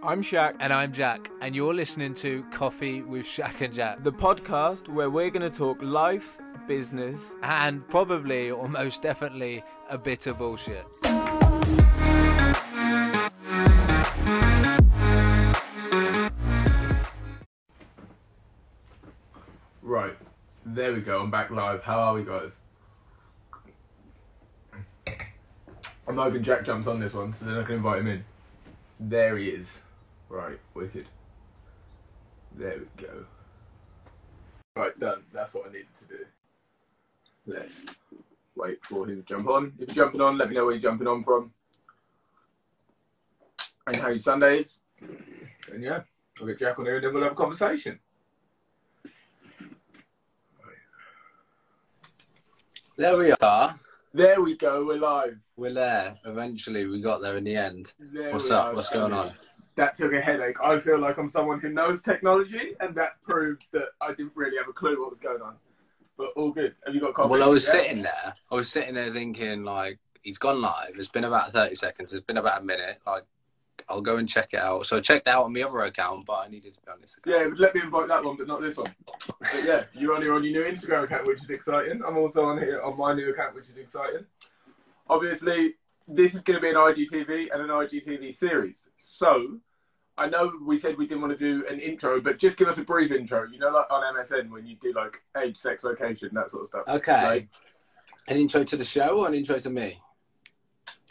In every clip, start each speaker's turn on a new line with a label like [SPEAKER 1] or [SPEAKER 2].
[SPEAKER 1] I'm Shaq,
[SPEAKER 2] And I'm Jack, and you're listening to Coffee with Shaq and Jack.
[SPEAKER 1] the podcast where we're going to talk life, business.
[SPEAKER 2] And probably, or most definitely, a bit of bullshit.
[SPEAKER 3] Right, there we go. I'm back live. How are we, guys? I'm hoping Jack jumps on this one, so then I can invite him in. There he is. Right, wicked. There we go. Right, done. That's what I needed to do. Let's wait for him to jump on. If you're jumping on, let me know where you're jumping on from. And how are your Sunday is. And yeah, I'll get Jack on here and then we'll have a conversation.
[SPEAKER 4] There we are.
[SPEAKER 3] There we go, we're live.
[SPEAKER 4] We're there. Eventually, we got there in the end.
[SPEAKER 3] There
[SPEAKER 4] What's up?
[SPEAKER 3] are.
[SPEAKER 4] What's going on?
[SPEAKER 3] That took a headache. I feel like I'm someone who knows technology, and that proved that I didn't really have a clue what was going on. But all good. Have you got coffee?
[SPEAKER 4] Well, I was
[SPEAKER 3] Yeah?
[SPEAKER 4] sitting there. I was sitting there thinking, like, he's gone live. It's been about 30 seconds. It's been about a minute. Like, I'll go and check it out. So I checked out on my other account, but I needed to be on this account.
[SPEAKER 3] Yeah, let me invite that one, but not this one. But yeah, you're on here on your new Instagram account, which is exciting. I'm also on here on my new account, which is exciting. Obviously, this is going to be an IGTV and an IGTV series. So, I know we said we didn't want to do an intro, but just give us a brief intro. You know, like on MSN when you do like age, sex, location, that sort of stuff.
[SPEAKER 4] Okay.
[SPEAKER 3] Like,
[SPEAKER 4] An intro to the show or an intro to me?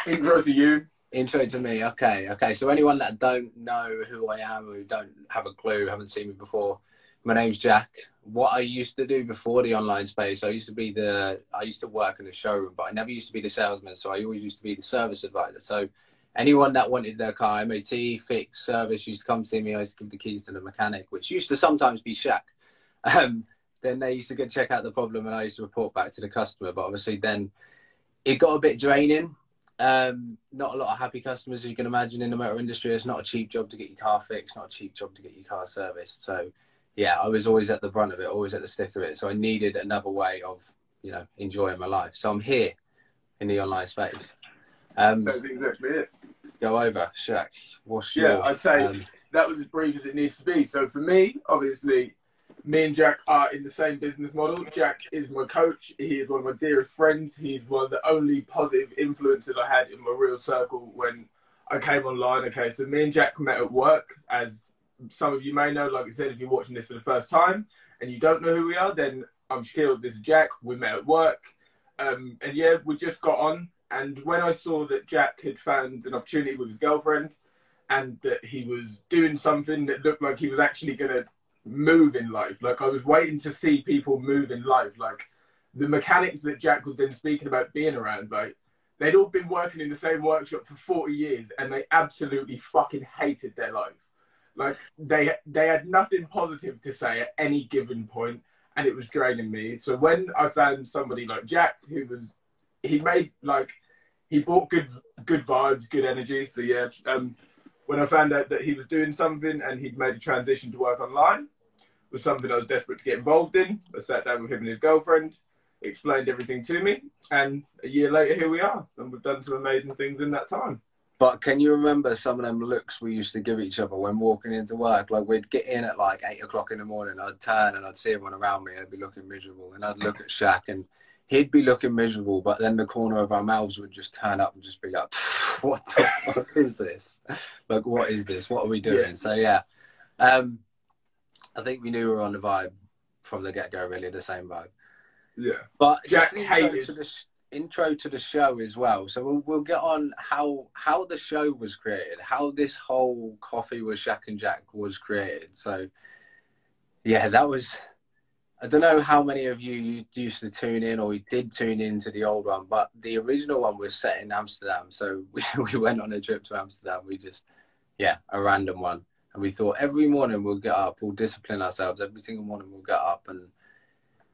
[SPEAKER 3] intro to you.
[SPEAKER 4] Intro to me. Okay. Okay. So anyone that don't know who I am, who don't have a clue, haven't seen me before, my name's Jack. What I used to do before the online space, I used to be the, I used to work in the showroom, but I never used to be the salesman. So I always used to be the service advisor. So anyone that wanted their car MOT, fix, service used to come see me. I used to give the keys to the mechanic, which used to sometimes be Shaq. Um, then they used to go check out the problem and I used to report back to the customer. But obviously then it got a bit draining. Um, not a lot of happy customers, as you can imagine, in the motor industry. It's not a cheap job to get your car fixed, not a cheap job to get your car serviced. So, yeah, I was always at the brunt of it, always at the stick of it. So I needed another way of, you know, enjoying my life. So I'm here in the online space. Um,
[SPEAKER 3] That's exactly it.
[SPEAKER 4] go over, Shaq. What's
[SPEAKER 3] Yeah,
[SPEAKER 4] your?
[SPEAKER 3] I'd say
[SPEAKER 4] um,
[SPEAKER 3] that was as brief as it needs to be. So for me, obviously, me and Jack are in the same business model. Jack is my coach. He is one of my dearest friends. He's one of the only positive influences I had in my real circle when I came online. Okay, so me and Jack met at work, as some of you may know. Like I said, if you're watching this for the first time and you don't know who we are, then I'm Shaquille. This is Jack. We met at work, um, and yeah, we just got on. And when I saw that Jack had found an opportunity with his girlfriend, and that he was doing something that looked like he was actually going to move in life. Like I was waiting to see people move in life. Like the mechanics that Jack was then speaking about being around, like they'd all been working in the same workshop for 40 years and they absolutely fucking hated their life. Like they they had nothing positive to say at any given point and it was draining me. So when I found somebody like Jack who was he made like he brought good good vibes, good energy. So yeah, um when I found out that he was doing something and he'd made a transition to work online, was something I was desperate to get involved in. I sat down with him and his girlfriend, explained everything to me, and a year later, here we are, and we've done some amazing things in that time.
[SPEAKER 4] But can you remember some of them looks we used to give each other when walking into work? Like we'd get in at like eight o'clock in the morning, I'd turn and I'd see everyone around me and I'd be looking miserable. And I'd look at Shaq and he'd be looking miserable, but then the corner of our mouths would just turn up and just be like, What the fuck is this? Like what is this? What are we doing?
[SPEAKER 3] Yeah.
[SPEAKER 4] So yeah. Um I think we knew we were on the vibe from the get go, really the same vibe.
[SPEAKER 3] Yeah.
[SPEAKER 4] But
[SPEAKER 3] Jack
[SPEAKER 4] just intro to the sh- intro to the show as well. So we'll we'll get on how how the show was created, how this whole coffee with Shaq and Jack was created. So yeah, that was. I don't know how many of you used to tune in or you did tune in to the old one, but the original one was set in Amsterdam. So we, we went on a trip to Amsterdam. We just, yeah, a random one. And we thought every morning we'll get up, we'll discipline ourselves. Every single morning we'll get up and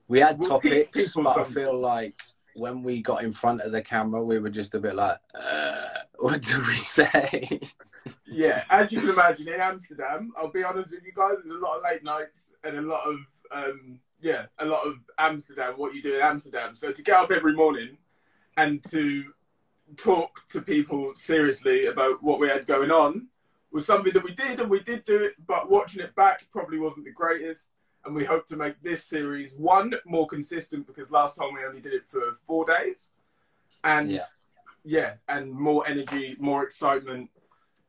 [SPEAKER 4] we had
[SPEAKER 3] We'll
[SPEAKER 4] topics, but I feel like when we got in front of the camera, we were just a bit like, uh, what do we say?
[SPEAKER 3] Yeah, as you can imagine, in Amsterdam, I'll be honest with you guys, there's a lot of late nights and a lot of, um, yeah, a lot of Amsterdam, what you do in Amsterdam. So to get up every morning and to talk to people seriously about what we had going on was something that we did and we did do it, but watching it back probably wasn't the greatest. And we hope to make this series one more consistent because last time we only did it for four days, and
[SPEAKER 4] Yeah.
[SPEAKER 3] yeah, and more energy, more excitement,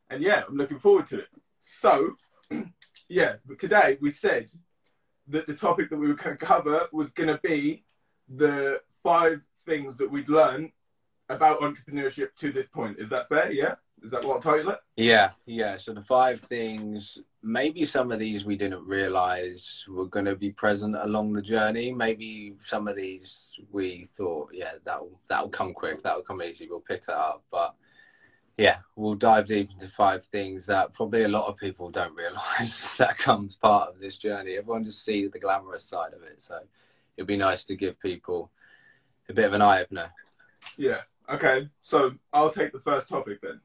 [SPEAKER 3] and yeah, I'm looking forward to it. So, yeah, but today we said that the topic that we were going to cover was going to be the five things that we'd learned about entrepreneurship to this point. Is that fair? Yeah. Is that what I title it?
[SPEAKER 4] Yeah, yeah. So the five things, maybe some of these we didn't realize were going to be present along the journey. Maybe some of these we thought, yeah, that'll that'll come quick, that'll come easy. We'll pick that up. But yeah, we'll dive deep into five things that probably a lot of people don't realize that comes part of this journey. Everyone just sees the glamorous side of it. So it'd be nice to give people a bit of an eye opener.
[SPEAKER 3] Yeah. Okay. So I'll take the first topic then.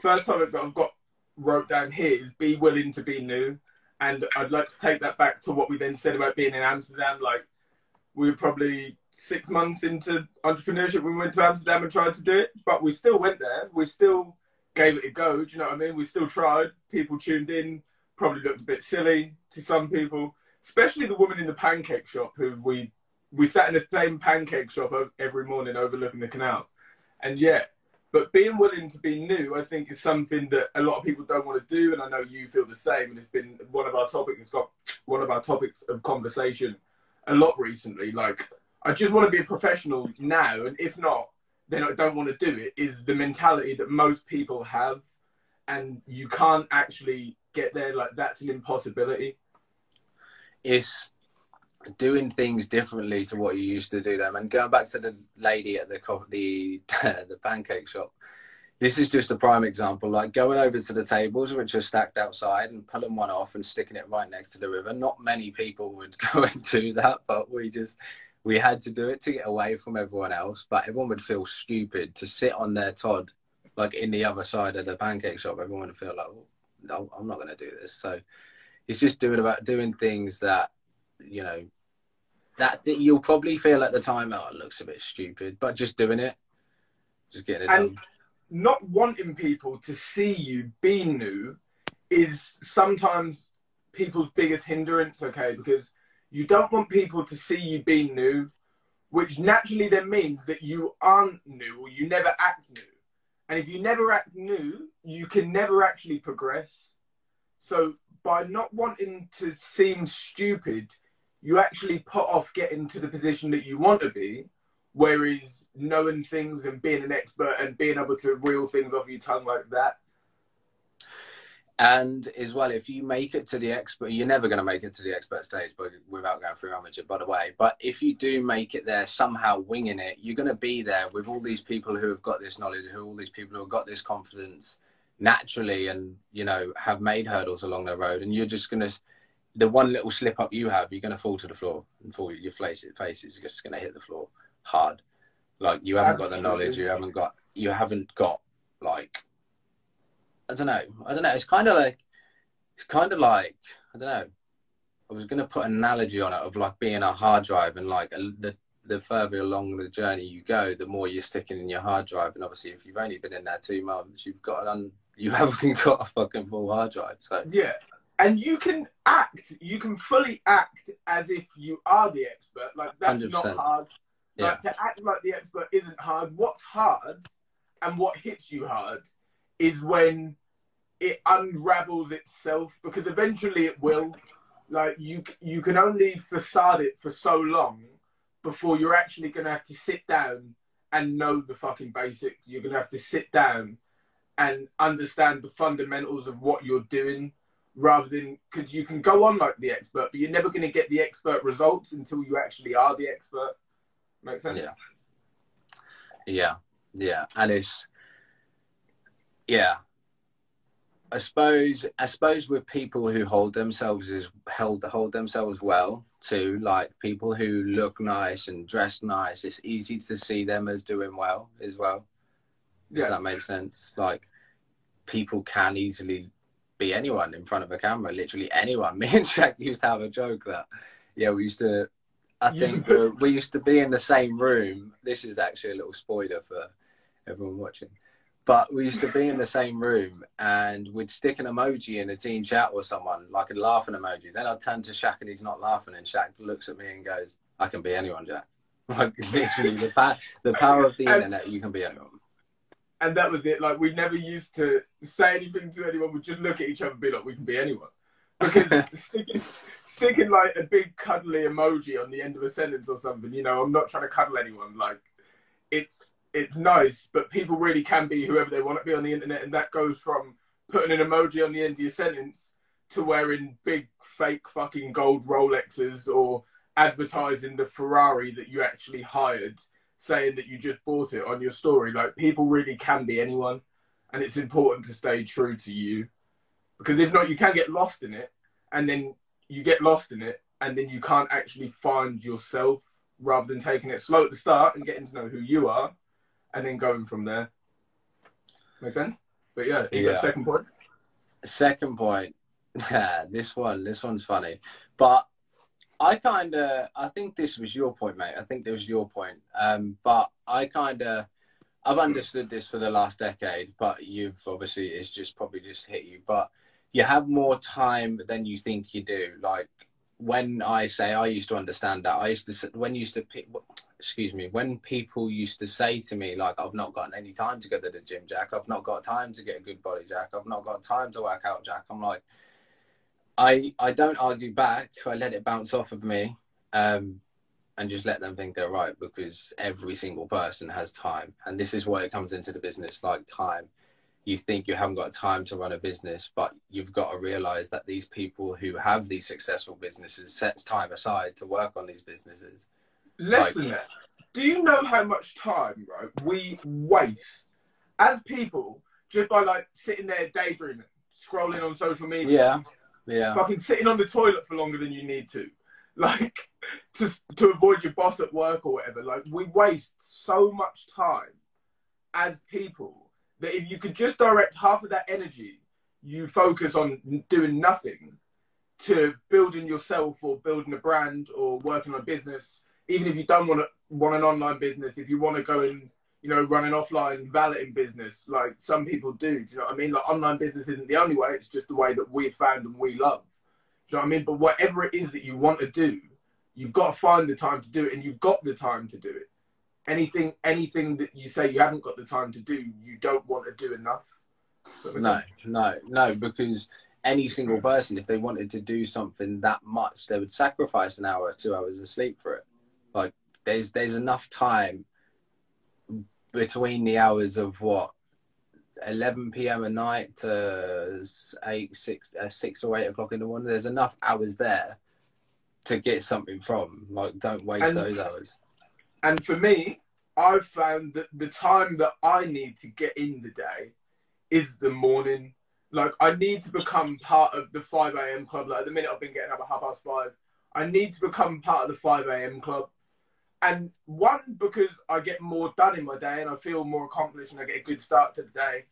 [SPEAKER 3] First topic that I've got wrote down here is be willing to be new. And I'd like to take that back to what we then said about being in Amsterdam. Like, we were probably six months into entrepreneurship we went to Amsterdam and tried to do it, but we still went there. We still gave it a go. Do you know what I mean? We still tried. People tuned in, probably looked a bit silly to some people, especially the woman in the pancake shop who we we sat in the same pancake shop every morning overlooking the canal. And yet, but being willing to be new, I think, is something that a lot of people don't want to do, and I know you feel the same. And it's been one of our topics. It's got one of our topics of conversation a lot recently. Like, I just want to be a professional now, and if not, then I don't want to do it. Is the mentality that most people have, and you can't actually get there. Like, that's an impossibility.
[SPEAKER 4] it's doing things differently to what you used to do them and going back to the lady at the the the pancake shop this is just a prime example like going over to the tables which are stacked outside and pulling one off and sticking it right next to the river. Not many people would go and do that but we just we had to do it to get away from everyone else. But everyone would feel stupid to sit on their tod like in the other side of the pancake shop. Everyone would feel like oh, no, i'm not going to do this. So it's just doing about doing things that you know that, that you'll probably feel at the time oh it looks a bit stupid but just doing it just getting it
[SPEAKER 3] And-
[SPEAKER 4] done
[SPEAKER 3] not wanting people to see you be new is sometimes people's biggest hindrance, okay? Because you don't want people to see you be new, which naturally then means that you aren't new or you never act new. And if you never act new, you can never actually progress. So by not wanting to seem stupid, you actually put off getting to the position that you want to be. Whereas knowing things and being an expert and being able to reel things off your tongue like that,
[SPEAKER 4] And as well, if you make it to the expert, you're never going to make it to the expert stage, but without going through amateur, by the way. But if you do make it there, somehow winging it, you're going to be there with all these people who have got this knowledge, who all these people who have got this confidence naturally, and you know have made hurdles along their road, and you're just going to, the one little slip up you have, you're going to fall to the floor and fall. Your face, face is just going to hit the floor hard. Like you haven't got the knowledge, you haven't got, you haven't got like I don't know. I don't know. It's kind of like it's kind of like I don't know. I was going to put an analogy on it of like being a hard drive and like a, the the further along the journey you go, the more you're sticking in your hard drive. And obviously, if you've only been in there two months, you've got an un, you haven't got a fucking full hard drive. So
[SPEAKER 3] yeah. And you can act, you can fully act as if you are the expert. Like that's
[SPEAKER 4] 100%.
[SPEAKER 3] not hard. Like to act like the expert isn't hard. What's hard and what hits you hard is when it unravels itself because eventually it will. Like you, you can only facade it for so long before you're actually gonna have to sit down and know the fucking basics. You're gonna have to sit down and understand the fundamentals of what you're doing rather than because you can go on like the expert, but you're never going to get the expert results until you actually are the expert. Make sense?
[SPEAKER 4] Yeah. Yeah, yeah, and it's yeah. I suppose I suppose with people who hold themselves as held hold themselves well too, like people who look nice and dress nice, it's easy to see them as doing well as well. If
[SPEAKER 3] Yeah.
[SPEAKER 4] that makes sense. Like people can easily be anyone in front of a camera, literally anyone. Me and Jack used to have a joke that yeah, we used to I think we used to be in the same room. This is actually a little spoiler for everyone watching. But we used to be in the same room and we'd stick an emoji in a team chat with someone, like a laughing emoji. Then I'd turn to Shaq and he's not laughing, and Shaq looks at me and goes, I can be anyone, Jack. Like literally the, pa- the power of the
[SPEAKER 3] And-
[SPEAKER 4] internet, you can be anyone.
[SPEAKER 3] and that was it. Like we never used to say anything to anyone. We just look at each other and be like, we can be anyone. Because sticking, sticking like a big cuddly emoji on the end of a sentence or something, you know, I'm not trying to cuddle anyone. Like it's it's nice, but people really can be whoever they want to be on the internet, and that goes from putting an emoji on the end of your sentence to wearing big fake fucking gold Rolexes or advertising the Ferrari that you actually hired saying that you just bought it on your story. Like people really can be anyone, and it's important to stay true to you, because if not, you can get lost in it, and then you get lost in it, and then you can't actually find yourself. Rather than taking it slow at the start and getting to know who you are, and then going from there. Make sense? But yeah, you got
[SPEAKER 4] Yeah.
[SPEAKER 3] a second point.
[SPEAKER 4] Second point, this one, this one's funny, but I kind of, I think this was your point, mate. I think this was your point. Um, but I kind of, I've understood this for the last decade, but you've obviously, it's just probably just hit you. But you have more time than you think you do. Like when I say I used to understand that, I used to, when used to, excuse me, when people used to say to me, like, I've not gotten any time to go to the gym, Jack. I've not got time to get a good body, Jack. I've not got time to work out, Jack. I'm like, I I don't argue back. I let it bounce off of me, um, and just let them think they're right because every single person has time, and this is why it comes into the business like time. You think you haven't got time to run a business, but you've got to realize that these people who have these successful businesses sets time aside to work on these businesses.
[SPEAKER 3] Less than that. Do you know how much time, right, we waste as people just by like sitting there daydreaming, scrolling on social media,
[SPEAKER 4] Yeah, yeah,
[SPEAKER 3] fucking sitting on the toilet for longer than you need to, like to to avoid your boss at work or whatever. Like we waste so much time as people that if you could just direct half of that energy, you focus on doing nothing to building yourself or building a brand or working on a business. Even if you don't want to want an online business, if you want to go and you know run an offline valeting business, like some people do. Do you know what I mean? Like online business isn't the only way; it's just the way that we found and we love. Do you know what I mean? But whatever it is that you want to do, you've got to find the time to do it, and you've got the time to do it. Anything, anything that you say you haven't got the time to do, you don't want to do enough. Does that make
[SPEAKER 4] no, no, no, because any single person, if they wanted to do something that much, they would sacrifice an hour, two hours of sleep for it. Like there's there's enough time between the hours of what 11 p.m. at night to eight, six, uh, six or eight o'clock in the morning. There's enough hours there to get something from. Like, don't waste
[SPEAKER 3] And-
[SPEAKER 4] those hours.
[SPEAKER 3] And for me, I've found that the time that I need to get in the day is the morning. Like I need to become part of the 5 a.m. club. Like at the minute I've been getting up at half past five. I need to become part of the 5 a.m. club. And one, because I get more done in my day and I feel more accomplished and I get a good start to the day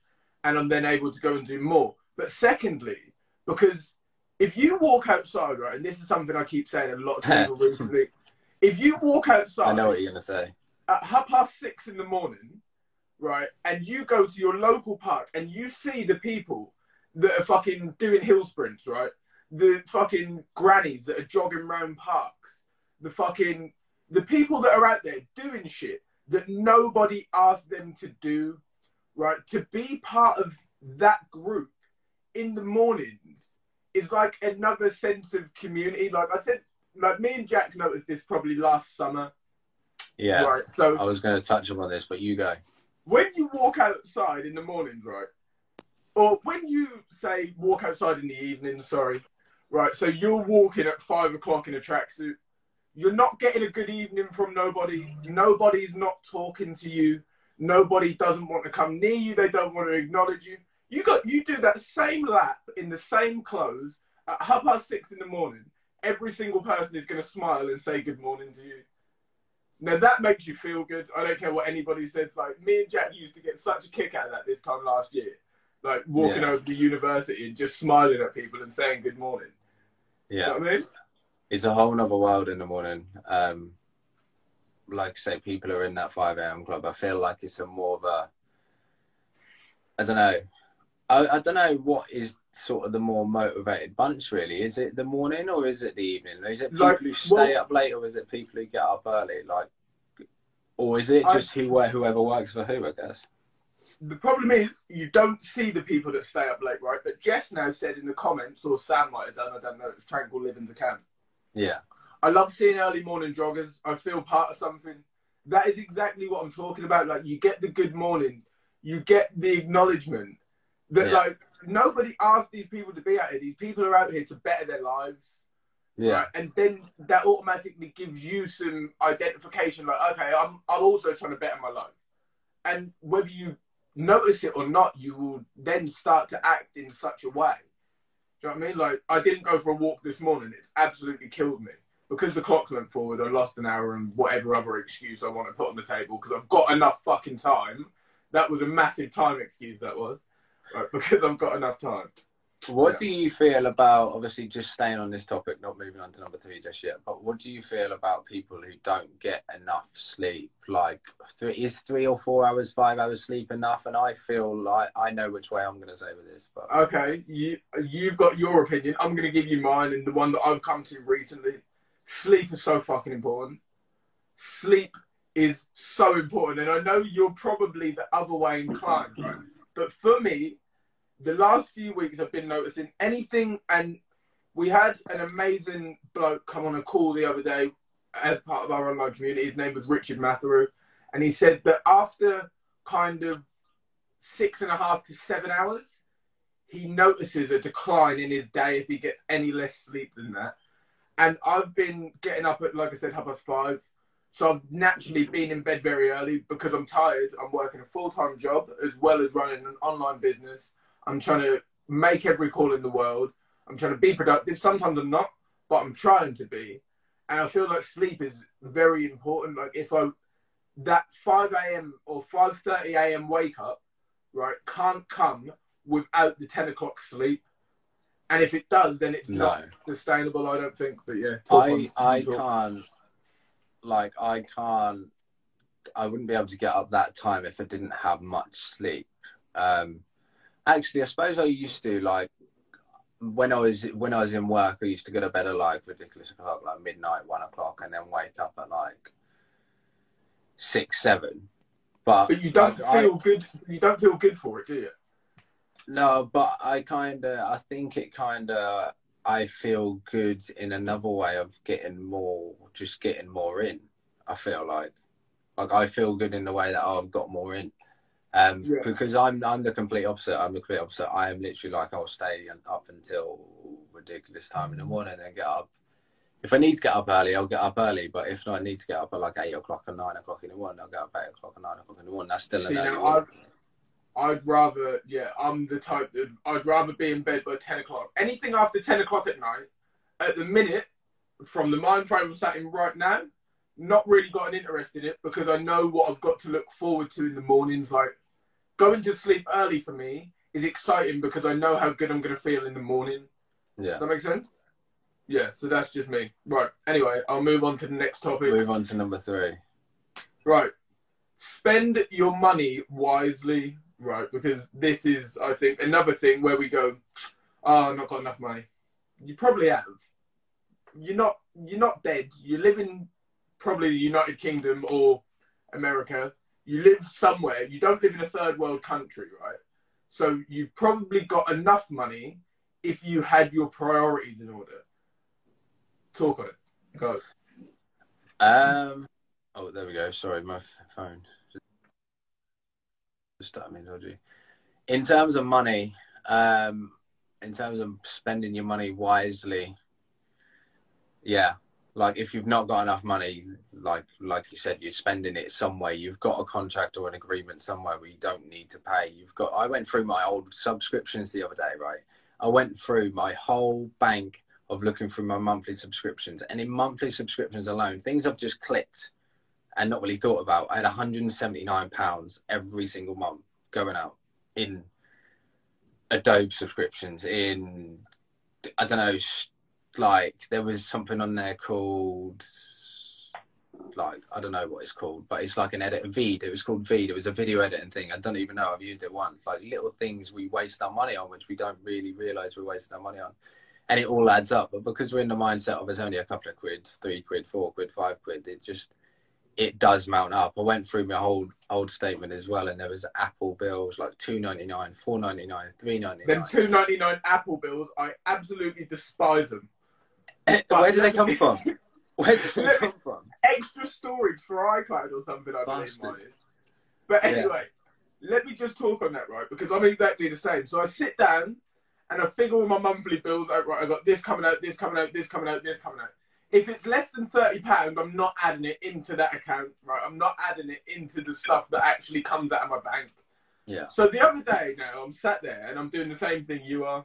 [SPEAKER 3] and I'm then able to go and do more. But secondly, because if you walk outside, right, and this is something I keep saying a lot to people recently, if you walk outside
[SPEAKER 4] I know what you're gonna say.
[SPEAKER 3] at half past six in the morning, right, and you go to your local park and you see the people that are fucking doing hill sprints, right? The fucking grannies that are jogging around parks, the fucking the people that are out there doing shit that nobody asked them to do, right? To be part of that group in the mornings is like another sense of community. Like I said, like me and Jack noticed this probably last summer.
[SPEAKER 4] Yeah,
[SPEAKER 3] Right. So
[SPEAKER 4] I was gonna touch upon this, but you go.
[SPEAKER 3] when you walk outside in the mornings, right, or when you say walk outside in the evening, sorry, right, so you're walking at five o'clock in a tracksuit, you're not getting a good evening from nobody. Nobody's not talking to you. Nobody doesn't want to come near you. They don't want to acknowledge you. You got you do that same lap in the same clothes at half past six in the morning. Every single person is going to smile and say good morning to you. Now that makes you feel good. I don't care what anybody says. Like me and Jack used to get such a kick out of that this time last year. Like walking
[SPEAKER 4] Yeah.
[SPEAKER 3] over the university and just smiling at people and saying good morning. You
[SPEAKER 4] Yeah.
[SPEAKER 3] know what I mean?
[SPEAKER 4] it's a whole nother world in the morning. Um, like I say, people are in that 5 a.m. club. I feel like it's a more of a, I don't know. I, I don't know what is sort of the more motivated bunch really. Is it the morning or is it the evening? Is it people
[SPEAKER 3] Like,
[SPEAKER 4] who stay
[SPEAKER 3] well-
[SPEAKER 4] up late or is it people who get up early? Like, or is it
[SPEAKER 3] I-
[SPEAKER 4] just who whoever works for who? I guess.
[SPEAKER 3] The problem is you don't see the people that stay up late, right? But Jess now said in the comments, or Sam might have done, I don't know, it's Tranquil Living's account.
[SPEAKER 4] Yeah.
[SPEAKER 3] I love seeing early morning joggers. I feel part of something. That is exactly what I'm talking about. Like you get the good morning, you get the acknowledgement that
[SPEAKER 4] Yeah.
[SPEAKER 3] like nobody asked these people to be out here. These people are out here to better their lives.
[SPEAKER 4] Yeah.
[SPEAKER 3] Right? And then that automatically gives you some identification, like, okay, I'm I'm also trying to better my life. And whether you notice it or not, you will then start to act in such a way. Do you know what I mean? Like I didn't go for a walk this morning, it's absolutely killed me. Because the clocks went forward, I lost an hour and whatever other excuse I want to put on the table because I've got enough fucking time. That was a massive time excuse that was. Right, because I've got enough time.
[SPEAKER 4] What
[SPEAKER 3] Yeah.
[SPEAKER 4] do you feel about obviously just staying on this topic, not moving on to number three just yet? But what do you feel about people who don't get enough sleep? Like, three, is three or four hours, five hours sleep enough? And I feel like I know which way I'm going to say with this, but
[SPEAKER 3] Okay, you you've got your opinion. I'm going to give you mine and the one that I've come to recently. Sleep is so fucking important. Sleep is so important, and I know you're probably the other way inclined, right? But for me, the last few weeks I've been noticing anything, and we had an amazing bloke come on a call the other day as part of our online community. His name was Richard Matheru, and he said that after kind of six and a half to seven hours, he notices a decline in his day if he gets any less sleep than that. And I've been getting up at, like I said, half past five. So I've naturally been in bed very early because I'm tired. I'm working a full time job as well as running an online business. I'm trying to make every call in the world. I'm trying to be productive. Sometimes I'm not, but I'm trying to be. And I feel like sleep is very important. Like if I that 5 a.m. or 5:30 a.m. wake up, right, can't come without the 10 o'clock sleep. And if it does, then it's
[SPEAKER 4] No.
[SPEAKER 3] not sustainable. I don't think. But yeah,
[SPEAKER 4] I
[SPEAKER 3] on-
[SPEAKER 4] I can't like I can't I wouldn't be able to get up that time if I didn't have much sleep. Um actually I suppose I used to like when I was when I was in work I used to go to bed at like ridiculous o'clock, like midnight, one o'clock and then wake up at like six, seven. But,
[SPEAKER 3] But you don't
[SPEAKER 4] like, I-
[SPEAKER 3] feel good. You don't feel good for it, do you?
[SPEAKER 4] No, but I kind of, I think it kind of, I feel good in another way of getting more, just getting more in. I feel like, like I feel good in the way that oh, I've got more in, um,
[SPEAKER 3] Yeah.
[SPEAKER 4] because I'm I'm the complete opposite. I'm the complete opposite. I am literally like I'll stay up until ridiculous time in the morning and get up. If I need to get up early, I'll get up early. But if not, I need to get up at like eight o'clock or nine o'clock in the morning, I'll get up at eight o'clock or nine o'clock in the morning. That's still
[SPEAKER 3] See,
[SPEAKER 4] an early.
[SPEAKER 3] now, I'd rather, yeah, I'm the type that I'd rather be in bed by 10 o'clock. Anything after 10 o'clock at night, at the minute, from the mind frame I'm sat in right now, not really got an interest in it because I know what I've got to look forward to in the mornings. Like, going to sleep early for me is exciting because I know how good I'm going to feel in the morning.
[SPEAKER 4] Yeah.
[SPEAKER 3] Does that make sense? Yeah, so that's just me. Right, anyway, I'll move on to the next topic.
[SPEAKER 4] Move on to number three.
[SPEAKER 3] Right. Spend your money wisely, right? Because this is, I think, another thing where we go, oh, I've not got enough money. You probably have. You're not you're not dead. You live in probably the United Kingdom or America. You live somewhere. You don't live in a third world country, right? So you've probably got enough money if you had your priorities in order. Talk on it. Go.
[SPEAKER 4] Um. Oh, there we go. Sorry, my phone started me dodgy. In terms of money, um, in terms of spending your money wisely, yeah. Like if you've not got enough money, like like you said, you're spending it somewhere. You've got a contract or an agreement somewhere where you don't need to pay. You've got. I went through my old subscriptions the other day, right? I went through my whole bank of looking through my monthly subscriptions, and in monthly subscriptions alone, things I've just clicked and not really thought about. I had 179 pounds every single month going out in Adobe subscriptions. In I don't know, like there was something on there called like I don't know what it's called, but it's like an edit Veed. It was called Veed. It was a video editing thing. I don't even know. I've used it once. Like little things we waste our money on, which we don't really realize we're wasting our money on, and it all adds up. But because we're in the mindset of it's only a couple of quid, three quid, four quid, five quid, it just it does mount up. I went through my whole old statement as well, and there was Apple bills like two ninety nine, four ninety nine, three ninety nine.
[SPEAKER 3] Them two ninety nine Apple bills, I absolutely despise them.
[SPEAKER 4] Where do they come from? Where do they come from?
[SPEAKER 3] Extra storage for iCloud or something, I believe
[SPEAKER 4] Bastard.
[SPEAKER 3] mine is. But
[SPEAKER 4] Yeah.
[SPEAKER 3] anyway, let me just talk on that, right? Because I'm exactly the same. So I sit down and I figure all my monthly bills out, right? I got this coming out, this coming out, this coming out, this coming out. If it's less than thirty pounds, I'm not adding it into that account, right? I'm not adding it into the stuff that actually comes out of my bank.
[SPEAKER 4] Yeah.
[SPEAKER 3] So the other day now, I'm sat there and I'm doing the same thing you are.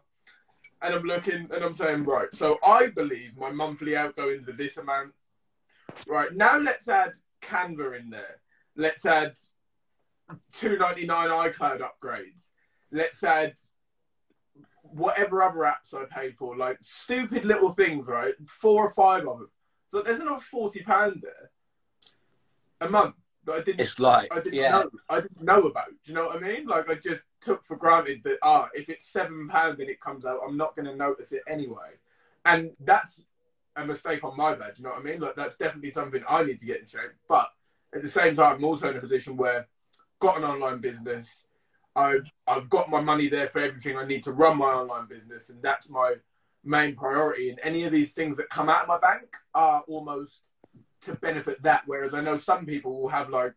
[SPEAKER 3] And I'm looking and I'm saying, right, so I believe my monthly outgoings are this amount. Right, now let's add Canva in there. Let's add two ninety nine iCloud upgrades. Let's add whatever other apps I pay for, like stupid little things, right? Four or five of them. So there's another forty pound there a month that I didn't
[SPEAKER 4] It's like
[SPEAKER 3] I didn't
[SPEAKER 4] yeah,
[SPEAKER 3] know. I didn't know about. Do you know what I mean? Like I just took for granted that ah, if it's seven pound and it comes out, I'm not going to notice it anyway. And that's a mistake on my bad. You know what I mean? Like that's definitely something I need to get in shape. But at the same time, I'm also in a position where got an online business. I've I've got my money there for everything I need to run my online business, and that's my main priority. And any of these things that come out of my bank are almost to benefit that. Whereas I know some people will have like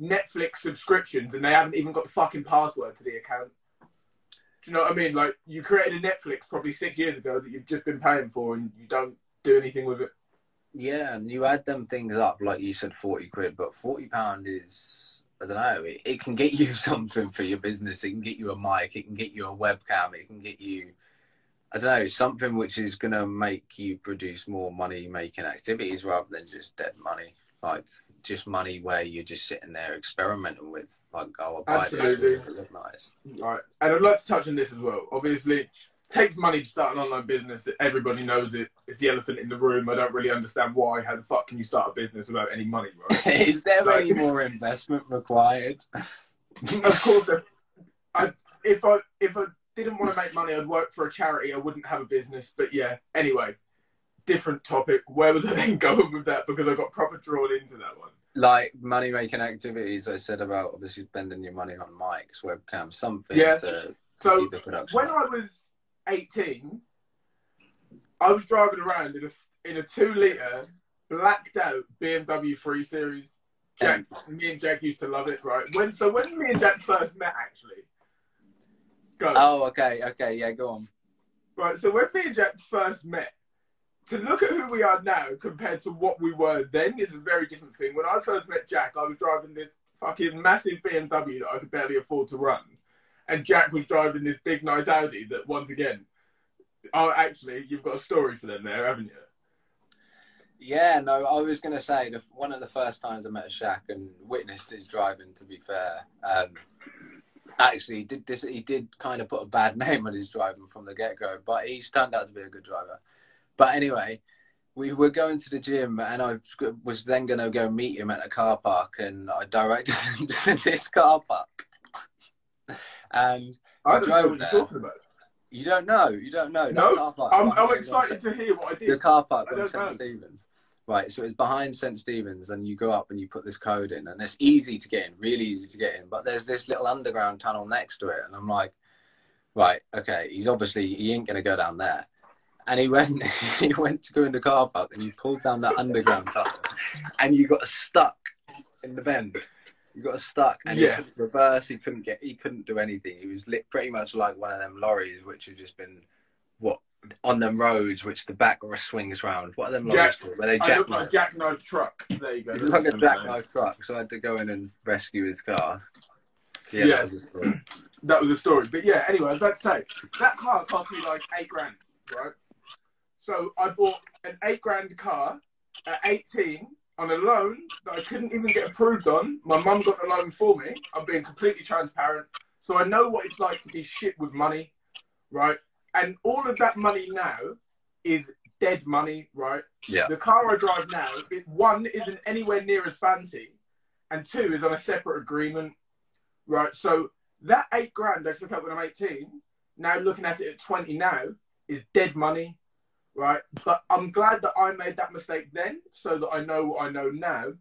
[SPEAKER 3] Netflix subscriptions and they haven't even got the fucking password to the account. Do you know what I mean? Like you created a Netflix probably six years ago that you've just been paying for and you don't do anything with it.
[SPEAKER 4] yeah, and you add them things up like you said, forty quid, but forty pound is I don't know. It, it can get you something for your business. It can get you a mic. It can get you a webcam. It can get you. I don't know, something which is going to make you produce more money making activities rather than just dead money. Like, just money where you're just sitting there experimenting with, like, oh, I'll buy
[SPEAKER 3] Absolutely.
[SPEAKER 4] this. It look nice?
[SPEAKER 3] Right. And I'd like to touch on this as well. Obviously, takes money to start an online business. Everybody knows it. It's the elephant in the room. I don't really understand why. How the fuck can you start a business without any money, right?
[SPEAKER 4] is there
[SPEAKER 3] Like-
[SPEAKER 4] any more investment required?
[SPEAKER 3] of course, if I if I if I didn't want to make money, I'd work for a charity. I wouldn't have a business. But yeah, anyway, different topic. Where was I then going with that? Because I got proper drawn into that one.
[SPEAKER 4] like money making activities I said about obviously spending your money on mics, webcams, something
[SPEAKER 3] Yeah.
[SPEAKER 4] to
[SPEAKER 3] So
[SPEAKER 4] keep the production.
[SPEAKER 3] when
[SPEAKER 4] up.
[SPEAKER 3] I was eighteen, I was driving around in a in a two liter blacked out BMW 3 Series. Jack, me and Jack used to love it, right? When so when me and Jack first met, actually, go.
[SPEAKER 4] Oh, okay, okay, yeah, go on.
[SPEAKER 3] Right, so when me and Jack first met, to look at who we are now compared to what we were then is a very different thing. When I first met Jack, I was driving this fucking massive BMW that I could barely afford to run. And Jack was driving this big, nice Audi that, once again, oh, actually, you've got a story for them there, haven't you?
[SPEAKER 4] Yeah, no, I was going to say the, one of the first times I met Shaq and witnessed his driving. To be fair, um, actually, he did this. He did kind of put a bad name on his driving from the get go, but he's turned out to be a good driver. But anyway, we were going to the gym, and I was then going to go meet him at a car park, and I directed him to this car park. And
[SPEAKER 3] I don't know what
[SPEAKER 4] there.
[SPEAKER 3] you're talking about.
[SPEAKER 4] you don't know, you don't know. that
[SPEAKER 3] No,
[SPEAKER 4] car park
[SPEAKER 3] I'm, I'm excited to hear what I did.
[SPEAKER 4] the car park on St
[SPEAKER 3] know.
[SPEAKER 4] Stephen's. Right, so it's behind St Stephen's, and you go up and you put this code in, and it's easy to get in, really easy to get in. But there's this little underground tunnel next to it, and I'm like, right, okay, he's obviously he ain't gonna go down there. And he went, he went to go in the car park, and he pulled down that underground tunnel, and you got stuck in the bend. You got stuck, and
[SPEAKER 3] Yeah.
[SPEAKER 4] he couldn't reverse. He couldn't get. He couldn't do anything. He was lit pretty much like one of them lorries, which had just been what on them roads, which the back or swings round. What are them lorries
[SPEAKER 3] Jack-?
[SPEAKER 4] Where they
[SPEAKER 3] look like a
[SPEAKER 4] jackknife?
[SPEAKER 3] truck. There you go.
[SPEAKER 4] It was like a jackknife truck, so I had to go in and rescue his car. So, yeah,
[SPEAKER 3] Yeah.
[SPEAKER 4] that was a story.
[SPEAKER 3] That was the story. But yeah, anyway, I was about to say that car cost me like eight grand, right? So I bought an eight grand car at 18 on a loan that I couldn't even get approved on. My mum got the loan for me. I'm being completely transparent. So I know what it's like to be shit with money, right? And all of that money now is dead money, right?
[SPEAKER 4] Yeah.
[SPEAKER 3] The car I drive now, it, one isn't anywhere near as fancy, and two is on a separate agreement, right? So that eight grand I took out when I'm 18, now looking at it at 20 now, is dead money, right? But I'm glad that I made that mistake then, so that I know what I know now,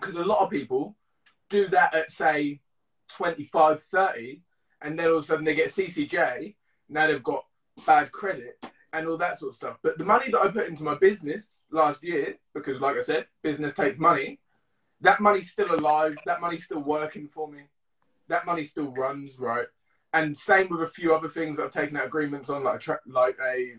[SPEAKER 3] because a lot of people do that at say 25, 30, and then all of a sudden they get CCJ. Now they've got bad credit and all that sort of stuff. But the money that I put into my business last year, because like I said, business takes money, that money's still alive. That money's still working for me. That money still runs, right? And same with a few other things I've taken out agreements on, like a tra- like a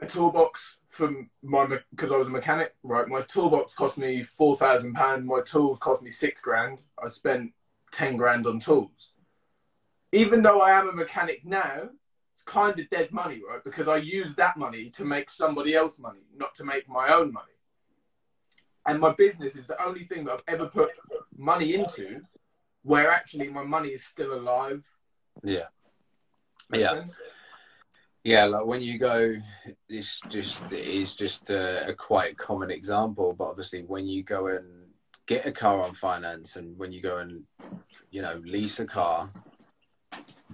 [SPEAKER 3] a toolbox from my because I was a mechanic, right? My toolbox cost me four thousand pound. My tools cost me six grand. I spent ten grand on tools. Even though I am a mechanic now, it's kind of dead money, right? Because I use that money to make somebody else money, not to make my own money. And my business is the only thing that I've ever put money into where actually my money is still alive.
[SPEAKER 4] Yeah. Yeah.
[SPEAKER 3] sense?
[SPEAKER 4] Yeah, like when you go, this just is just a, a quite common example. But obviously, when you go and get a car on finance, and when you go and you know lease a car,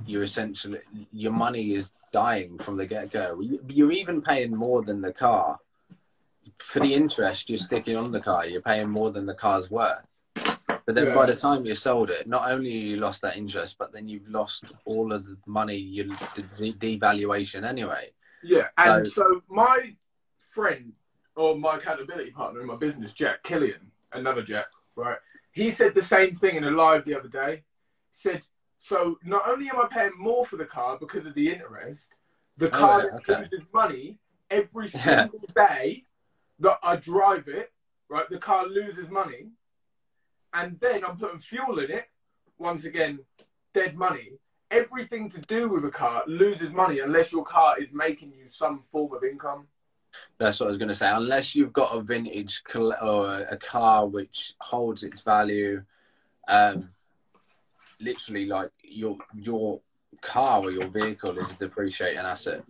[SPEAKER 4] you're essentially your money is dying from the get go. You're even paying more than the car for the interest you're sticking on the car. You're paying more than the car's worth. But then
[SPEAKER 3] Yeah.
[SPEAKER 4] by the time you sold it, not only you lost that interest, but then you've lost all of the money, you the devaluation anyway.
[SPEAKER 3] Yeah, and
[SPEAKER 4] So-
[SPEAKER 3] so, my friend or my accountability partner in my business, Jack Killian, another Jack, right? He said the same thing in a live the other day. Said, so not only am I paying more for the car because of the interest, the
[SPEAKER 4] Oh,
[SPEAKER 3] car
[SPEAKER 4] yeah, okay.
[SPEAKER 3] loses money every
[SPEAKER 4] Yeah.
[SPEAKER 3] single day that I drive it, right? The car loses money. And then I'm putting fuel in it, once again, dead money. Everything to do with a car loses money unless your car is making you some form of income.
[SPEAKER 4] That's what I was going to say. Unless you've got a vintage or a car which holds its value, um, literally like your your car or your vehicle is a depreciating asset.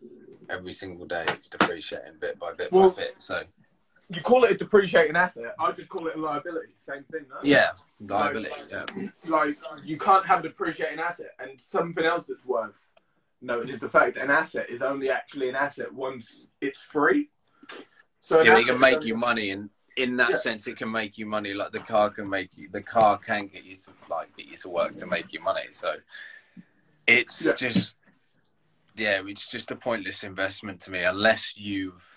[SPEAKER 4] Every single day, it's depreciating bit by bit
[SPEAKER 3] Well-
[SPEAKER 4] by bit. So
[SPEAKER 3] You call it a depreciating asset. I just call it a liability. Same thing, no?
[SPEAKER 4] yeah, liability. Yeah.
[SPEAKER 3] Like you can't have a depreciating asset, and something else that's worth noting is the fact that an asset is only actually an asset once it's free. So
[SPEAKER 4] yeah,
[SPEAKER 3] asset
[SPEAKER 4] can make
[SPEAKER 3] only-
[SPEAKER 4] you money, and in that
[SPEAKER 3] Yeah.
[SPEAKER 4] sense, it can make you money. Like the car can make you, the car can get you to like get you to work to make you money. So it's
[SPEAKER 3] Yeah.
[SPEAKER 4] just, yeah, it's just a pointless investment to me unless you've,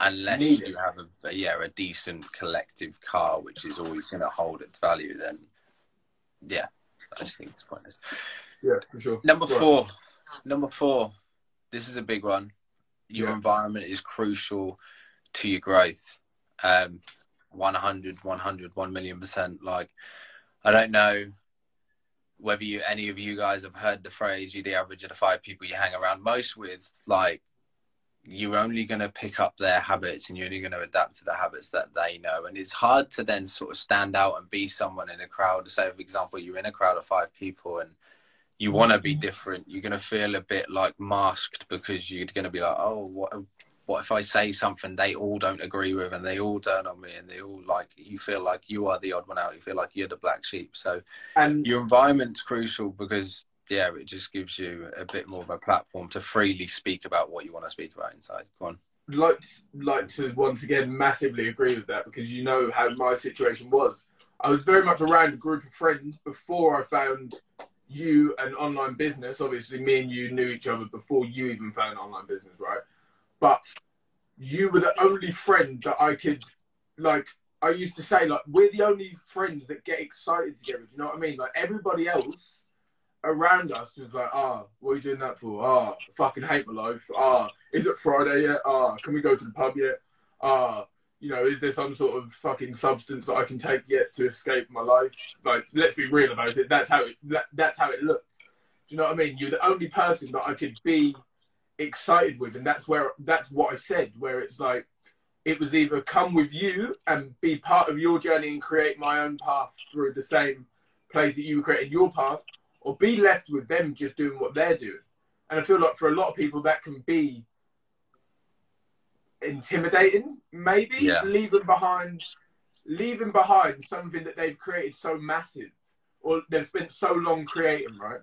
[SPEAKER 4] unless
[SPEAKER 3] Need
[SPEAKER 4] you have a, yeah a decent collective car which is always going to hold its value. Then yeah, I just think it's pointless.
[SPEAKER 3] Yeah, for sure.
[SPEAKER 4] Number
[SPEAKER 3] Right.
[SPEAKER 4] four. Number four. This is a big one. Your
[SPEAKER 3] Yeah.
[SPEAKER 4] environment is crucial to your growth. Um, 100, 100, 1 million percent. Like, I don't know whether you, any of you guys have heard the phrase, you're the average of the five people you hang around most with. Like, you're only going to pick up their habits and you're only going to adapt to the habits that they know. And it's hard to then sort of stand out and be someone in a crowd. Say, for example, you're in a crowd of five people and you want to be mm-hmm. different. You're going to feel a bit like masked because you're going to be like, oh, what, what if I say something they all don't agree with and they all turn on me and they all like, you feel like you are the odd one out. You feel like you're the black sheep. So
[SPEAKER 3] And
[SPEAKER 4] your environment's crucial because yeah, it just gives you a bit more of a platform to freely speak about what you want to speak about inside. Go on.
[SPEAKER 3] like like to once again massively agree with that because you know how my situation was. I was very much around a group of friends before I found you and online business. Obviously, me and you knew each other before you even found online business, right? But you were the only friend that I could like. I used to say like we're the only friends that get excited together. Do you know what I mean? Like everybody else around us was like, ah, what are you doing that for? Ah, I fucking hate my life. Ah, is it Friday yet? Ah, can we go to the pub yet? Ah, you know, is there some sort of fucking substance that I can take yet to escape my life? Like, let's be real about it. That's how it. That, that's how it looked. Do you know what I mean? You're the only person that I could be excited with, and that's where that's what I said. Where it's like, it was either come with you and be part of your journey and create my own path through the same place that you created your path, or be left with them just doing what they're doing. And I feel like for a lot of people that can be intimidating. Maybe
[SPEAKER 4] Yeah.
[SPEAKER 3] leaving behind, leaving behind something that they've created so massive, or they've spent so long creating, right?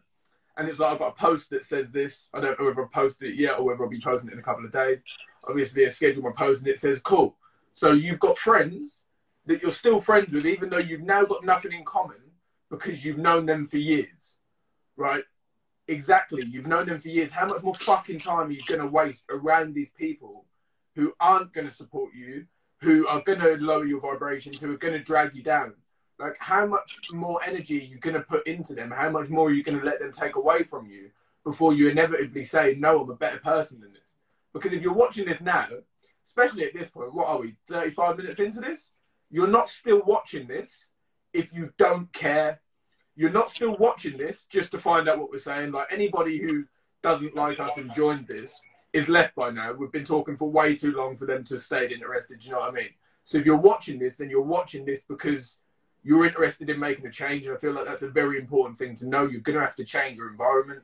[SPEAKER 3] And it's like I've got a post that says this. I don't know whether I've posted it yet or whether I'll be posting it in a couple of days. Obviously, I schedule my post and it says, "Cool." So you've got friends that you're still friends with, even though you've now got nothing in common because you've known them for years, right? Exactly. You've known them for years. How much more fucking time are you going to waste around these people who aren't going to support you, who are going to lower your vibrations, who are going to drag you down? Like, how much more energy are you going to put into them? How much more are you going to let them take away from you before you inevitably say, no, I'm a better person than this? Because if you're watching this now, especially at this point, what are we, 35 minutes into this? You're not still watching this if you don't care. You're not still watching this just to find out what we're saying. Like anybody who doesn't like us and joined this is left by now. We've been talking for way too long for them to stay interested. Do you know what I mean? So if you're watching this, then you're watching this because you're interested in making a change. And I feel like that's a very important thing to know. You're going to have to change your environment.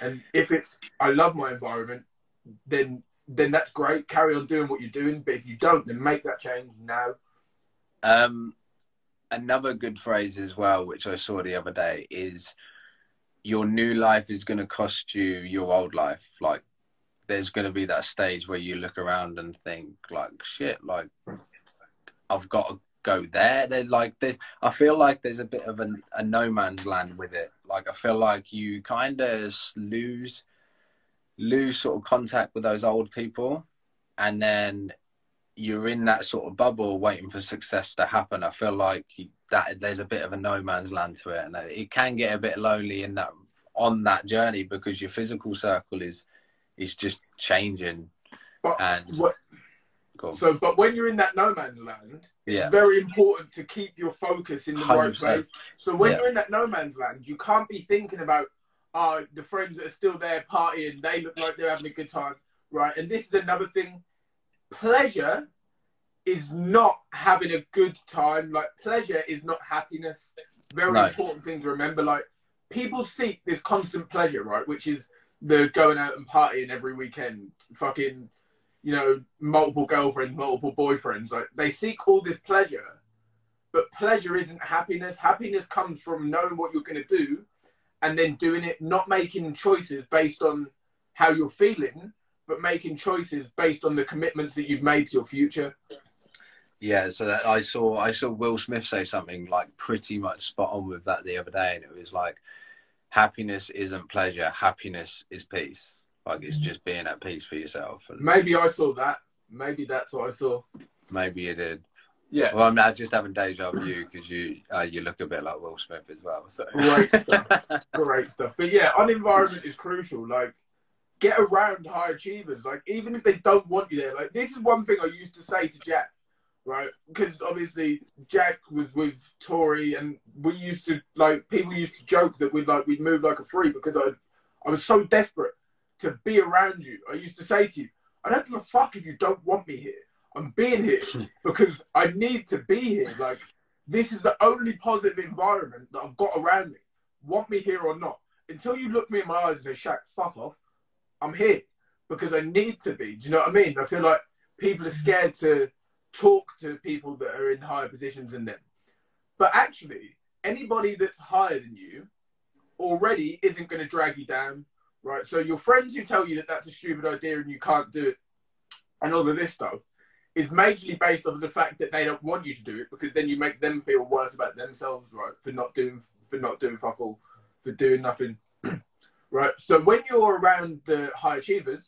[SPEAKER 3] And if it's, I love my environment, then then that's great. Carry on doing what you're doing. But if you don't, then make that change now.
[SPEAKER 4] Um, another good phrase as well, which I saw the other day, is your new life is going to cost you your old life. Like, there's going to be that stage where you look around and think, like, shit, like, I've got to go there. They're like, there- I feel like there's a bit of a no man's land with it. Like, I feel like you kind of lose lose sort of contact with those old people, and then you're in that sort of bubble waiting for success to happen. I feel like that there's a bit of a no man's land to it, and it can get a bit lonely in that on that journey because your physical circle is is just changing.
[SPEAKER 3] But
[SPEAKER 4] And
[SPEAKER 3] what, so, but when you're in that no man's land,
[SPEAKER 4] yeah,
[SPEAKER 3] it's very important to keep your focus in the right
[SPEAKER 4] 100%.
[SPEAKER 3] place. So when
[SPEAKER 4] Yeah.
[SPEAKER 3] you're in that no man's land, you can't be thinking about, oh, the friends that are still there partying, they look like they're having a good time, right? And this is another thing. Pleasure is not having a good time. Like pleasure is not happiness. Very
[SPEAKER 4] No.
[SPEAKER 3] important thing to remember. Like people seek this constant pleasure, right? Which is the going out and partying every weekend, fucking, you know, multiple girlfriends, multiple boyfriends. Like they seek all this pleasure, but pleasure isn't happiness. Happiness comes from knowing what you're going to do and then doing it, not making choices based on how you're feeling, but making choices based on the commitments that you've made to your future.
[SPEAKER 4] yeah. So that I saw I saw Will Smith say something like pretty much spot on with that the other day, and it was like, happiness isn't pleasure. Happiness is peace. Like it's just being at peace for yourself, and
[SPEAKER 3] Maybe I saw that. Maybe that's what I saw.
[SPEAKER 4] maybe you did.
[SPEAKER 3] Yeah.
[SPEAKER 4] Well, I'm not just having deja vu because you uh, you look a bit like Will Smith as well. So
[SPEAKER 3] Great stuff. Great stuff. But yeah, on environment is crucial. Like, get around high achievers. Like, even if they don't want you there. Like, this is one thing I used to say to Jack, right? Because obviously Jack was with Tori, and we used to like people used to joke that we'd like we'd move like a free because I I was so desperate to be around you. I used to say to you, I don't give a fuck if you don't want me here. I'm being here because I need to be here. Like, this is the only positive environment that I've got around me. Want me here or not? Until you look me in my eyes and say, Shaq, fuck off, I'm here because I need to be. Do you know what I mean? I feel like people are scared to talk to people that are in higher positions than them. But actually, anybody that's higher than you already isn't going to drag you down, right? So your friends who tell you that that's a stupid idea and you can't do it and all of this stuff is majorly based of the fact that they don't want you to do it because then you make them feel worse about themselves, right? For not doing for not doing fuck all, for doing nothing. Right? So when you're around the high achievers,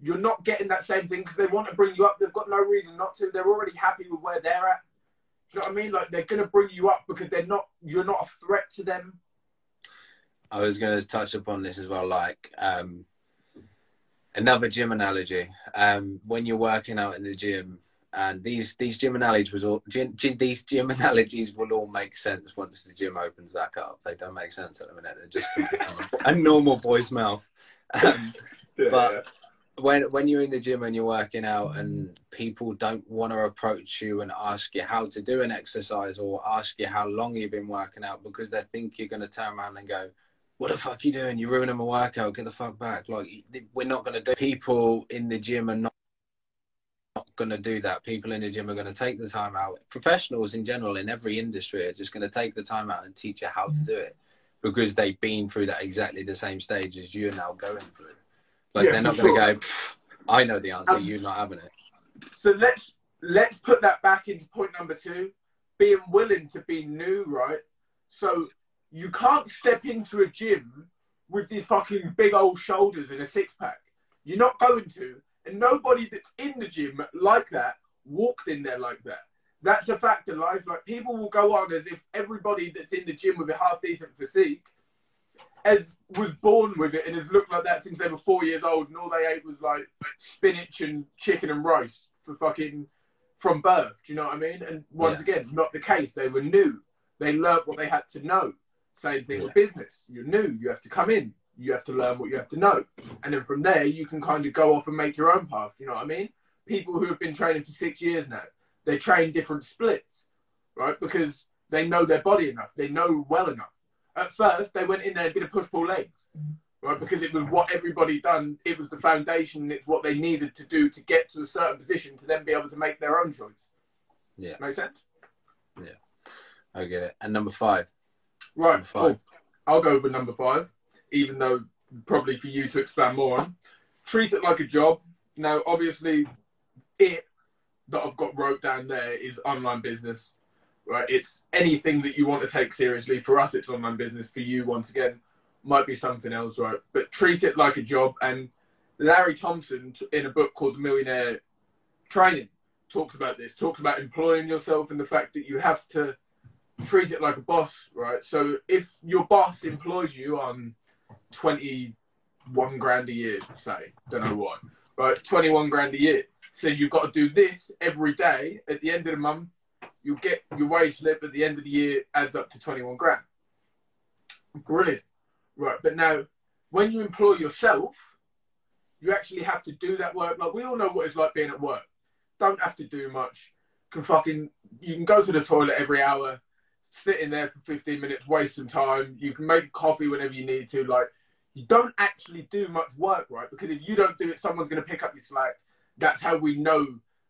[SPEAKER 3] you're not getting that same thing because they want to bring you up. They've got no reason not to. They're already happy with where they're at. Do you know what I mean? Like they're gonna bring you up because they're not. You're not a threat to them.
[SPEAKER 4] I was to touch upon this as well, like um, another gym analogy. Um, when you're working out in the gym, and these these gym analogies was all gym, gym- these gym analogies will all make sense once the gym opens back up. They don't make sense at the minute. They're just a normal boy's mouth. Um, But- when when you're in the gym and you're working out and people don't want to approach you and ask you how to do an exercise or ask you how long you've been working out because they think you're going to turn around and go what the fuck are you doing you're ruining my workout get the fuck back like we're not going to do people in the gym are not going to do that. People in the gym are going to take the time out. Professionals in general, in every industry, are just going to take the time out and teach you how to do it because they've been through that exactly the same stage as you're now going through. Like
[SPEAKER 3] Yeah,
[SPEAKER 4] they're not going
[SPEAKER 3] sure.
[SPEAKER 4] to go. I know the answer.
[SPEAKER 3] Um,
[SPEAKER 4] you're not having it.
[SPEAKER 3] So let's let's put that back into point number two, being willing to be new, right? So you can't step into a gym with these fucking big old shoulders and a six pack. You're not going to, and nobody that's in the gym like that walked in there like that. That's a fact of life. Like people will go on as if everybody that's in the gym with a half decent physique as was born with it and has looked like that since they were four years old, and all they ate was like spinach and chicken and rice for fucking from birth. Do you know what I mean? And once
[SPEAKER 4] Yeah.
[SPEAKER 3] again, not the case. They were new. They learnt what they had to know. Same thing with business. You're new. You have to come in. You have to learn what you have to know, and then from there you can kind of go off and make your own path. Do you know what I mean? People who have been training for six years now, they train different splits, right? Because they know their body enough. They know well enough at first they went in there and did a push pull legs, right? Because it was what everybody done. It was the foundation. It's what they needed to do to get to a certain position to then be able to make their own choice.
[SPEAKER 4] Yeah.
[SPEAKER 3] Make sense? Yeah.
[SPEAKER 4] I get it. And number five.
[SPEAKER 3] Right.
[SPEAKER 4] Number five.
[SPEAKER 3] Cool. I'll go with number five, even though probably for you to expand more on. Treat it like a job. Now, obviously, it that I've got wrote down there is online business. Right? It's anything that you want to take seriously. For us, it's online business. For you, once again, might be something else, right? But treat it like a job. And Larry Thompson, in a book called The Millionaire Training, talks about this. Talks about employing yourself and the fact that you have to treat it like a boss, right? So if your boss employs you on 21 grand a year, say, don't know what, right? 21 grand a year, says you've got to do this every day. At the end of the month, you'll get your wage slip at the end of the year adds up to 21 grand. Brilliant. Right. But now, when you employ yourself, you actually have to do that work. Like, we all know what it's like being at work. Don't have to do much. Can fucking, you can go to the toilet every hour, sit in there for 15 minutes, waste some time. You can make coffee whenever you need to. Like, you don't actually do much work, right? Because if you don't do it, someone's going to pick up your slack. That's how we know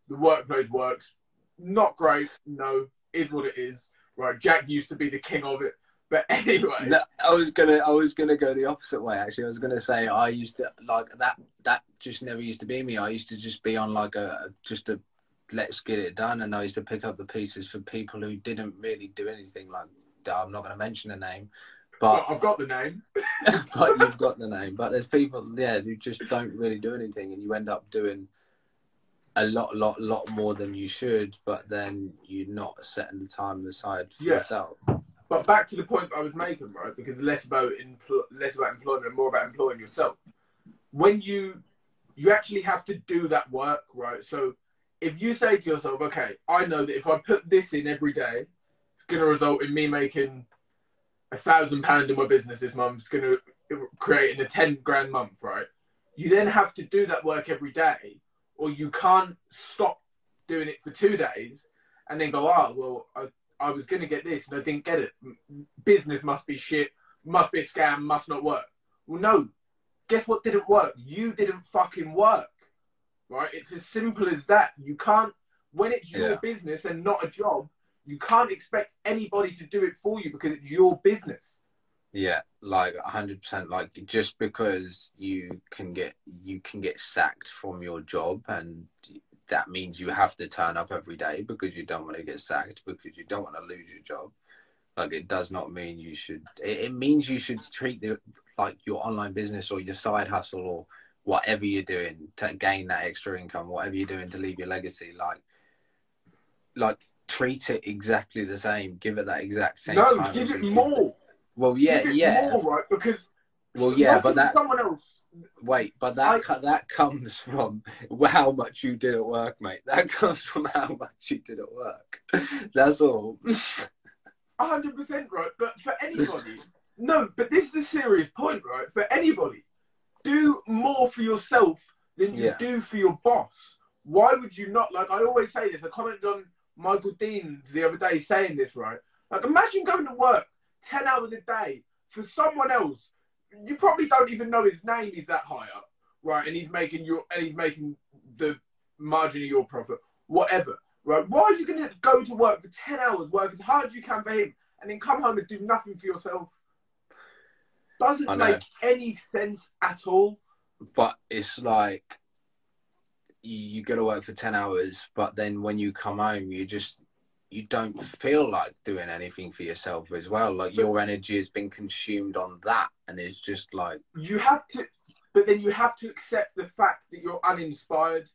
[SPEAKER 3] the workload works. Not great, no, is what it is, right? Jack used to be the king of it. But anyway,
[SPEAKER 4] No, I was gonna, I was gonna go the opposite way. Actually, I was gonna say I used to like that. That just never used to be me. I used to just be on like a just a let's get it done, and I used to pick up the pieces for people who didn't really do anything. Like I'm not gonna mention a name,
[SPEAKER 3] well,
[SPEAKER 4] but
[SPEAKER 3] I've got the name.
[SPEAKER 4] but you've got the name. But there's people, yeah, who just don't really do anything, and you end up doing a lot, lot, lot more than you should. But then you're not setting the time aside for
[SPEAKER 3] Yeah.
[SPEAKER 4] yourself.
[SPEAKER 3] But back to the point I was making, right? Because less about empl- less about employment, and more about employing yourself. When you you actually have to do that work, right? So if you say to yourself, okay, I know that if I put this in every day, it's going to result in me making a thousand pound in my business this month. Going to create a ten grand month, right? You then have to do that work every day, or you can't stop doing it for two days and then go, ah, well, I, I was going to get this and I didn't get it. Business must be shit, must be a scam, must not work. Well, no. Guess what didn't work? You didn't fucking work. Right? It's as simple as that. You can't, when it's your
[SPEAKER 4] Yeah.
[SPEAKER 3] business and not a job, you can't expect anybody to do it for you because it's your business.
[SPEAKER 4] Yeah, like hundred percent. Like just because you can get you can get sacked from your job, and that means you have to turn up every day because you don't want to get sacked because you don't want to lose your job. Like it does not mean you should. It, it means you should treat the like your online business or your side hustle or whatever you're doing to gain that extra income, whatever you're doing to leave your legacy. Like, like treat it exactly the same. Give it that exact same
[SPEAKER 3] no,
[SPEAKER 4] time.
[SPEAKER 3] give it more.
[SPEAKER 4] Well, yeah,
[SPEAKER 3] give it
[SPEAKER 4] yeah.
[SPEAKER 3] more, right? Because
[SPEAKER 4] Well, yeah, but that
[SPEAKER 3] someone else.
[SPEAKER 4] wait, but that
[SPEAKER 3] I-
[SPEAKER 4] that comes from how much you did at work, mate. That comes from how much you did at work. That's all.
[SPEAKER 3] hundred percent right. But for anybody, no. But this is a serious point, right? For anybody, do more for yourself than you
[SPEAKER 4] Yeah.
[SPEAKER 3] do for your boss. Why would you not? Like I always say this. I commented on Michael Dean the other day saying this, right? Like imagine going to work ten hours a day for someone else. You probably don't even know his name. He's that high up, right? And he's making your and he's making the margin of your profit, whatever. Right? Why are you going to go to work for ten hours, work as hard as you can for him, and then come home and do nothing for yourself? Doesn't make any sense at all.
[SPEAKER 4] but it's like you, you go to work for 10 hours but then when you come home you just you don't feel like doing anything for yourself as well like your energy has been consumed on that and it's just like
[SPEAKER 3] you have to, but then you have to accept the fact that you're uninspired,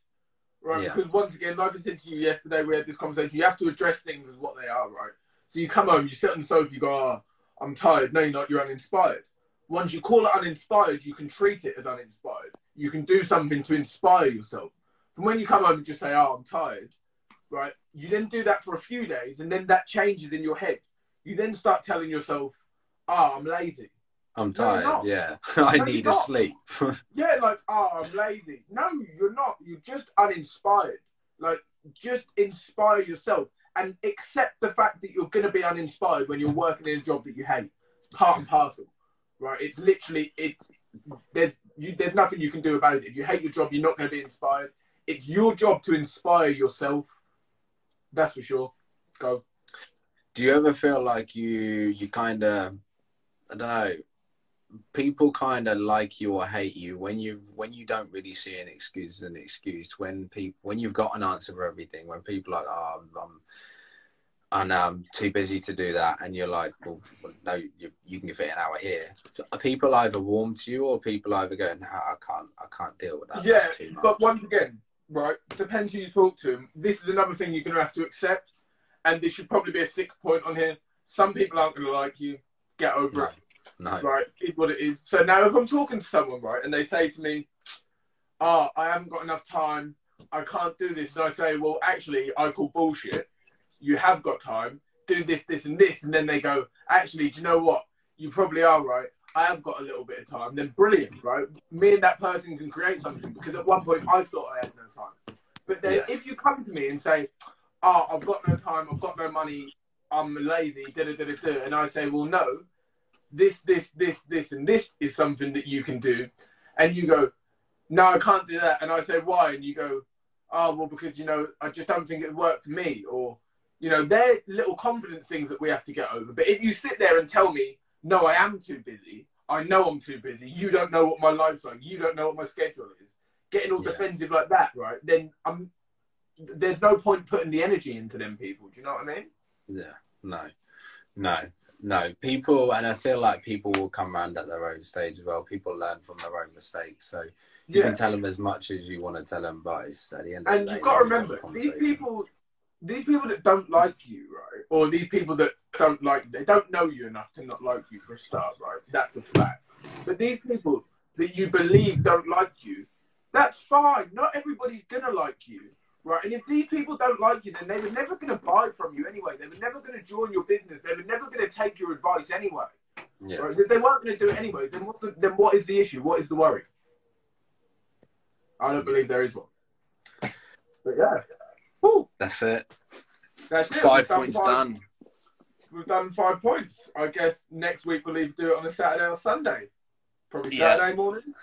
[SPEAKER 3] right?
[SPEAKER 4] Yeah.
[SPEAKER 3] Because once again, like I said to you yesterday, we had this conversation. You have to address things as what they are, right? So you come home, you sit on the sofa, you go, oh, "I'm tired." No, you're not. You're uninspired. Once you call it uninspired, you can treat it as uninspired. You can do something to inspire yourself. From when you come home and just say, "Oh, I'm tired," right? You then do that for a few days, and then that changes in your head. You then start telling yourself, "Oh, I'm lazy."
[SPEAKER 4] i'm tired yeah i
[SPEAKER 3] No,
[SPEAKER 4] need a sleep
[SPEAKER 3] Yeah, like, oh, I'm lazy. No, you're not. You're just uninspired. Like, just inspire yourself and accept the fact that you're going to be uninspired when you're working in a job that you hate. Part and parcel, right? It's literally it. There's you, there's nothing you can do about it. If you hate your job, you're not going to be inspired. It's your job to inspire yourself. That's for sure. Go.
[SPEAKER 4] do you ever feel like you you kind of i don't know people kind of like you or hate you when you when you don't really see an excuse as an excuse when people when you've got an answer for everything when people are like oh i'm, I'm know I'm um, too busy to do that, and you're like, well, well, no, you, you can fit an hour here. So are people either warm to you, or people either go, no, I can't, I can't deal with that.
[SPEAKER 3] yeah, but once again, right, depends who you talk to. This is another thing you're going to have to accept, and this should probably be a sixth point on here. Some people aren't going to like you. Get over
[SPEAKER 4] no,
[SPEAKER 3] it.
[SPEAKER 4] no,
[SPEAKER 3] Right, it's what it is. So now, if I'm talking to someone, right, and they say to me, "Oh, I haven't got enough time. I can't do this," and I say, "Well, actually, I call bullshit. You have got time. Do this, this, and this," and then they go, "Actually, do you know what? You probably are right. I have got a little bit of time." Then brilliant, right? Me and that person can create something because at one point I thought I had no time. But then
[SPEAKER 4] Yeah.
[SPEAKER 3] if you come to me and say, "Oh, I've got no time. I've got no money. I'm lazy," da da da da, da, and I say, "Well, no." this, this, this, this, and this is something that you can do. And you go, no, I can't do that. And I say, why? And you go, oh, well, because, you know, I just don't think it worked for me. Or, you know, they're little confidence things that we have to get over. But if you sit there and tell me, no, I am too busy, I know I'm too busy, you don't know what my life's like, you don't know what my schedule is, getting all
[SPEAKER 4] Yeah.
[SPEAKER 3] defensive like that, right? Then I'm, there's no point putting the energy into them people. Do you know what I mean?
[SPEAKER 4] Yeah, no, no, no. People, and I feel like people will come around at their own stage as well. People learn from their own mistakes, so you can tell them as much as you want to tell them, but it's at the end. of
[SPEAKER 3] and
[SPEAKER 4] the day,
[SPEAKER 3] you've got to
[SPEAKER 4] it's just a
[SPEAKER 3] remember these people these people that don't like you right or these people that don't like they don't know you enough to not like you for a start right that's a fact. But these people that you believe don't like you that's fine. Not everybody's gonna like you right? And if these people don't like you then they were never gonna buy from you anyway. They were never gonna join your business. They were never gonna take your advice anyway.
[SPEAKER 4] Yeah,
[SPEAKER 3] right? if they weren't gonna do it anyway then what's the, then what is the issue? What is the worry? I don't believe there is one. But yeah Woo.
[SPEAKER 4] that's it.
[SPEAKER 3] That's it.
[SPEAKER 4] Five points
[SPEAKER 3] five-
[SPEAKER 4] done.
[SPEAKER 3] We've done five points. I guess next week we'll either do it on a Saturday or Sunday. Probably
[SPEAKER 4] Yeah.
[SPEAKER 3] Saturday morning.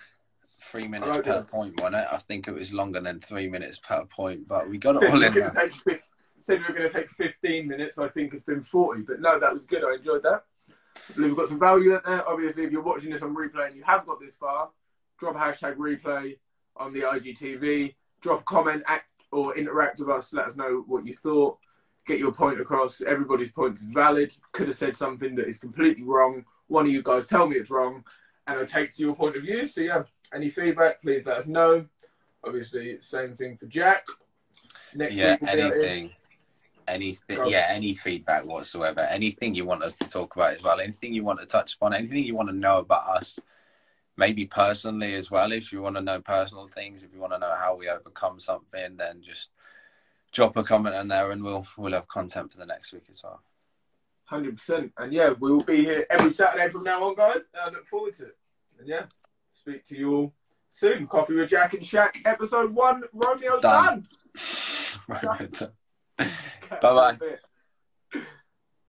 [SPEAKER 4] Three minutes per point, wasn't it? I think it was longer than three minutes per point, but we got it all in there.
[SPEAKER 3] take said we were going to take 15 minutes. I think it's been 40. But no, that was good. I enjoyed that. I believe we've got some value in there. Obviously, if you're watching this on replay and you have got this far, drop hashtag replay on the IGTV. Drop a comment or interact with us. Let us know what you thought. Get your point across. Everybody's point is valid. Could have said something that is completely wrong. One of you guys tell me it's wrong, and I take to your point of view. So yeah, any feedback, please let us know. Obviously, same thing for Jack. Next
[SPEAKER 4] Yeah,
[SPEAKER 3] week we'll be out here.
[SPEAKER 4] anything, anything. Yeah, any feedback whatsoever. Anything you want us to talk about as well. Anything you want to touch upon. Anything you want to know about us. Maybe personally as well. If you want to know personal things, if you want to know how we overcome something, then just drop a comment in there, and we'll we'll have content for the next week as well.
[SPEAKER 3] Hundred percent, and yeah, we will be here every Saturday from now on, guys. I look forward to it. And yeah, speak to you all soon. Coffee with Jack and Shaq, episode one. Romeo
[SPEAKER 4] Done.
[SPEAKER 3] done.
[SPEAKER 4] Bye bye.
[SPEAKER 3] Bye